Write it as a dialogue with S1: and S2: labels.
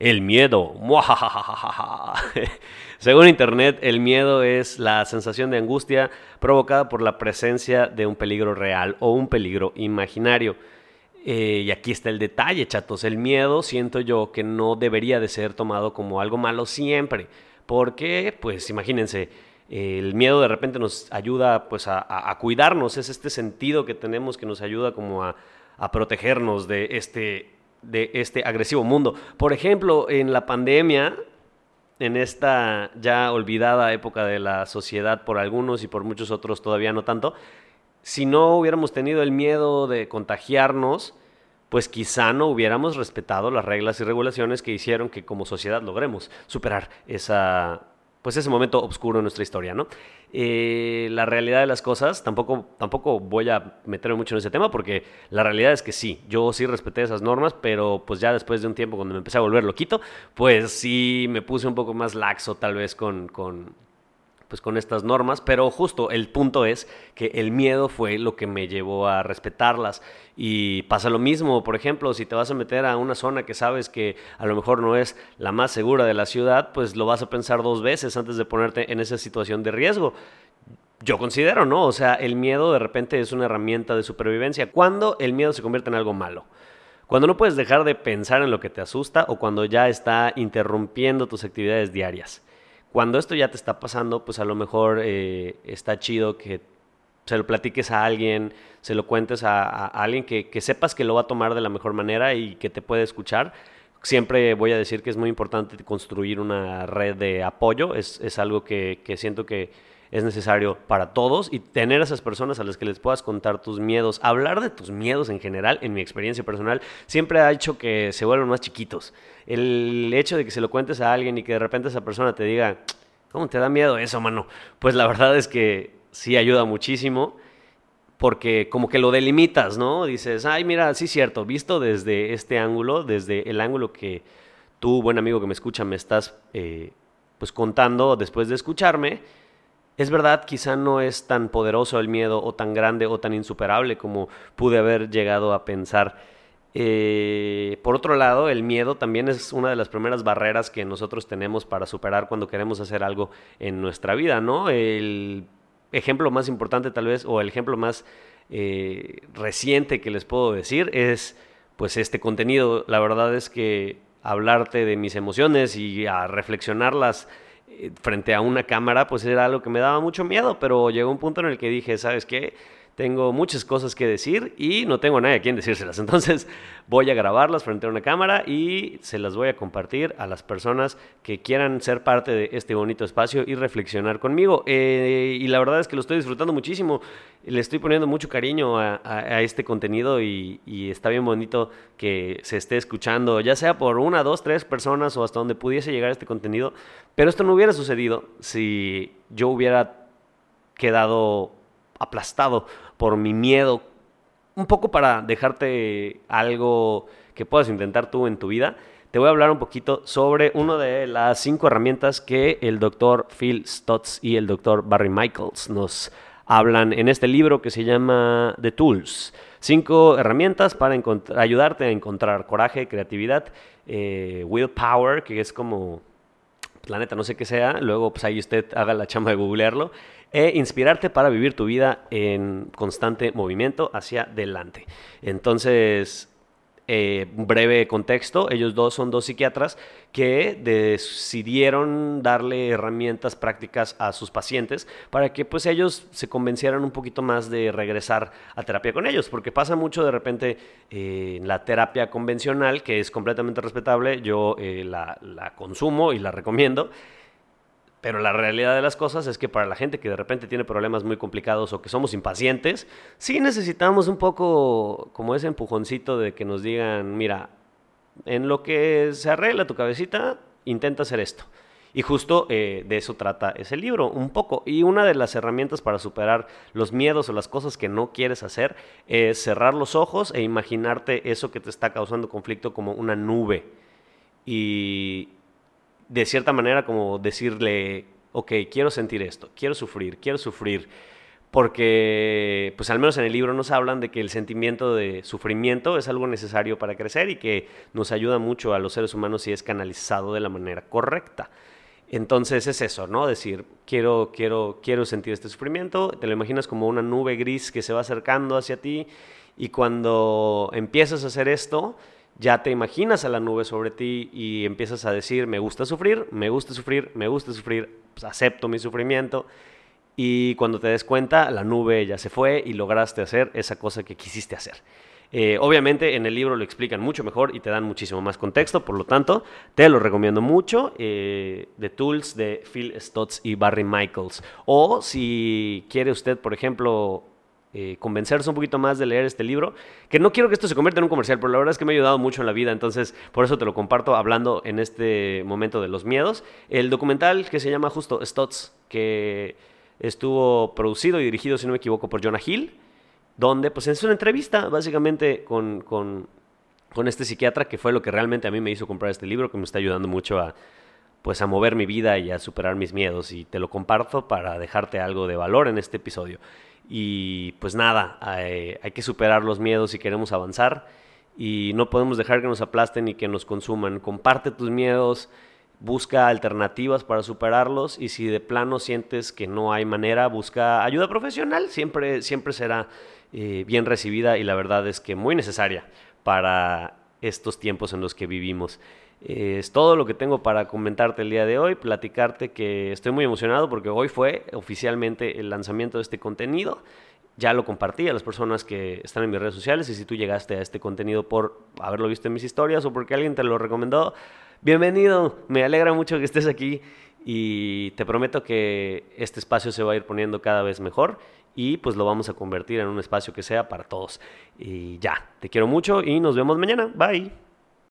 S1: El miedo. Según Internet, el miedo es la sensación de angustia provocada por la presencia de un peligro real o un peligro imaginario. Eh, y aquí está el detalle, chatos. El miedo siento yo que no debería de ser tomado como algo malo siempre. Porque, pues imagínense, el miedo de repente nos ayuda pues a, cuidarnos. Es este sentido que tenemos que nos ayuda como a, a protegernos de este de este agresivo mundo. Por ejemplo, en la pandemia, en esta ya olvidada época de la sociedad por algunos y por muchos otros todavía no tanto, si no hubiéramos tenido el miedo de contagiarnos, pues quizá no hubiéramos respetado las reglas y regulaciones que hicieron que como sociedad logremos superar esa pues ese momento oscuro en nuestra historia, ¿no? Eh, la realidad de las cosas, tampoco, tampoco voy a meterme mucho en ese tema porque la realidad es que sí, yo sí respeté esas normas, pero pues ya después de un tiempo cuando me empecé a volver loquito, pues sí me puse un poco más laxo tal vez con, con pues con estas normas, pero justo el punto es que el miedo fue lo que me llevó a respetarlas y pasa lo mismo, por ejemplo, si te vas a meter a una zona que sabes que a lo mejor no es la más segura de la ciudad, pues lo vas a pensar dos veces antes de ponerte en esa situación de riesgo. Yo considero, ¿no? O sea, el miedo de repente es una herramienta de supervivencia. Cuando el miedo se convierte en algo malo? Cuando no puedes dejar de pensar en lo que te asusta o cuando ya está interrumpiendo tus actividades diarias. Cuando esto ya te está pasando, pues a lo mejor eh, está chido que se lo platiques a alguien, se lo cuentes a, alguien que, sepas que lo va a tomar de la mejor manera y que te puede escuchar. Siempre voy a decir que es muy importante construir una red de apoyo, es, algo que siento que es necesario para todos y tener a esas personas a las que les puedas contar tus miedos. Hablar de tus miedos en general, en mi experiencia personal, siempre ha hecho que se vuelvan más chiquitos. El hecho de que se lo cuentes a alguien y que de repente esa persona te diga, ¿cómo te da miedo eso, mano? Pues la verdad es que sí ayuda muchísimo porque como que lo delimitas, ¿no? Dices, ay, mira, sí cierto, visto desde este ángulo, desde el ángulo que tú, buen amigo que me escucha, me estás eh, pues contando después de escucharme, es verdad, quizá no es tan poderoso el miedo o tan grande o tan insuperable como pude haber llegado a pensar. Eh, por otro lado, el miedo también es una de las primeras barreras que nosotros tenemos para superar cuando queremos hacer algo en nuestra vida, ¿no? El ejemplo más importante tal vez, o el ejemplo más eh, reciente que les puedo decir es pues este contenido. La verdad es que hablarte de mis emociones y a reflexionarlas frente a una cámara, pues era algo que me daba mucho miedo, pero llegó un punto en el que dije, ¿sabes qué? Tengo muchas cosas que decir y no tengo nadie a quien decírselas. Entonces voy a grabarlas frente a una cámara y se las voy a compartir a las personas que quieran ser parte de este bonito espacio y reflexionar conmigo. Eh, y la verdad es que lo estoy disfrutando muchísimo. Le estoy poniendo mucho cariño a, este contenido y, y, está bien bonito que se esté escuchando, ya sea por una, dos, tres personas o hasta donde pudiese llegar este contenido. Pero esto no hubiera sucedido si yo hubiera quedado aplastado por mi miedo, un poco para dejarte algo que puedas intentar tú en tu vida, te voy a hablar un poquito sobre una de las cinco herramientas que el doctor Phil Stotts y el doctor Barry Michaels nos hablan en este libro que se llama The Tools. Cinco herramientas para ayudarte a encontrar coraje, creatividad, eh, willpower, que es como planeta, no sé qué sea. Luego, pues ahí usted haga la chamba de googlearlo e inspirarte para vivir tu vida en constante movimiento hacia adelante. Entonces, eh, breve contexto, ellos dos son dos psiquiatras que decidieron darle herramientas prácticas a sus pacientes para que pues ellos se convencieran un poquito más de regresar a terapia con ellos, porque pasa mucho de repente eh, la terapia convencional, que es completamente respetable, yo eh, la, la consumo y la recomiendo, pero la realidad de las cosas es que para la gente que de repente tiene problemas muy complicados o que somos impacientes, sí necesitamos un poco como ese empujoncito de que nos digan, mira, en lo que se arregla tu cabecita, intenta hacer esto. Y justo eh, de eso trata ese libro, un poco. Y una de las herramientas para superar los miedos o las cosas que no quieres hacer es cerrar los ojos e imaginarte eso que te está causando conflicto como una nube. Y, de cierta manera como decirle, ok, quiero sentir esto, quiero sufrir, quiero sufrir, porque pues al menos en el libro nos hablan de que el sentimiento de sufrimiento es algo necesario para crecer y que nos ayuda mucho a los seres humanos si es canalizado de la manera correcta. Entonces es eso, ¿no? Decir, quiero, quiero, quiero sentir este sufrimiento, te lo imaginas como una nube gris que se va acercando hacia ti y cuando empiezas a hacer esto, ya te imaginas a la nube sobre ti y empiezas a decir, me gusta sufrir, me gusta sufrir, me gusta sufrir, pues acepto mi sufrimiento y cuando te des cuenta, la nube ya se fue y lograste hacer esa cosa que quisiste hacer. Eh, obviamente en el libro lo explican mucho mejor y te dan muchísimo más contexto, por lo tanto te lo recomiendo mucho. Eh, The Tools de Phil Stotts y Barry Michaels. O si quiere usted, por ejemplo, eh, convencerse un poquito más de leer este libro, que no quiero que esto se convierta en un comercial, pero la verdad es que me ha ayudado mucho en la vida, entonces por eso te lo comparto hablando en este momento de los miedos. El documental que se llama justo Stotts, que Estuvo producido y dirigido, si no me equivoco, por Jonah Hill, donde pues es una entrevista básicamente con, con, con, este psiquiatra que fue lo que realmente a mí me hizo comprar este libro, que me está ayudando mucho a, pues, a mover mi vida y a superar mis miedos. Y te lo comparto para dejarte algo de valor en este episodio. Y pues nada, hay, que superar los miedos si queremos avanzar y no podemos dejar que nos aplasten y que nos consuman. Comparte tus miedos busca alternativas para superarlos y si de plano sientes que no hay manera, busca ayuda profesional, siempre, siempre será eh, bien recibida y la verdad es que muy necesaria para estos tiempos en los que vivimos. Es todo lo que tengo para comentarte el día de hoy, platicarte que estoy muy emocionado porque hoy fue oficialmente el lanzamiento de este contenido. Ya lo compartí a las personas que están en mis redes sociales y si tú llegaste a este contenido por haberlo visto en mis historias o porque alguien te lo recomendó, bienvenido, me alegra mucho que estés aquí y te prometo que este espacio se va a ir poniendo cada vez mejor y pues lo vamos a convertir en un espacio que sea para todos. Y ya, te quiero mucho y nos vemos mañana. Bye.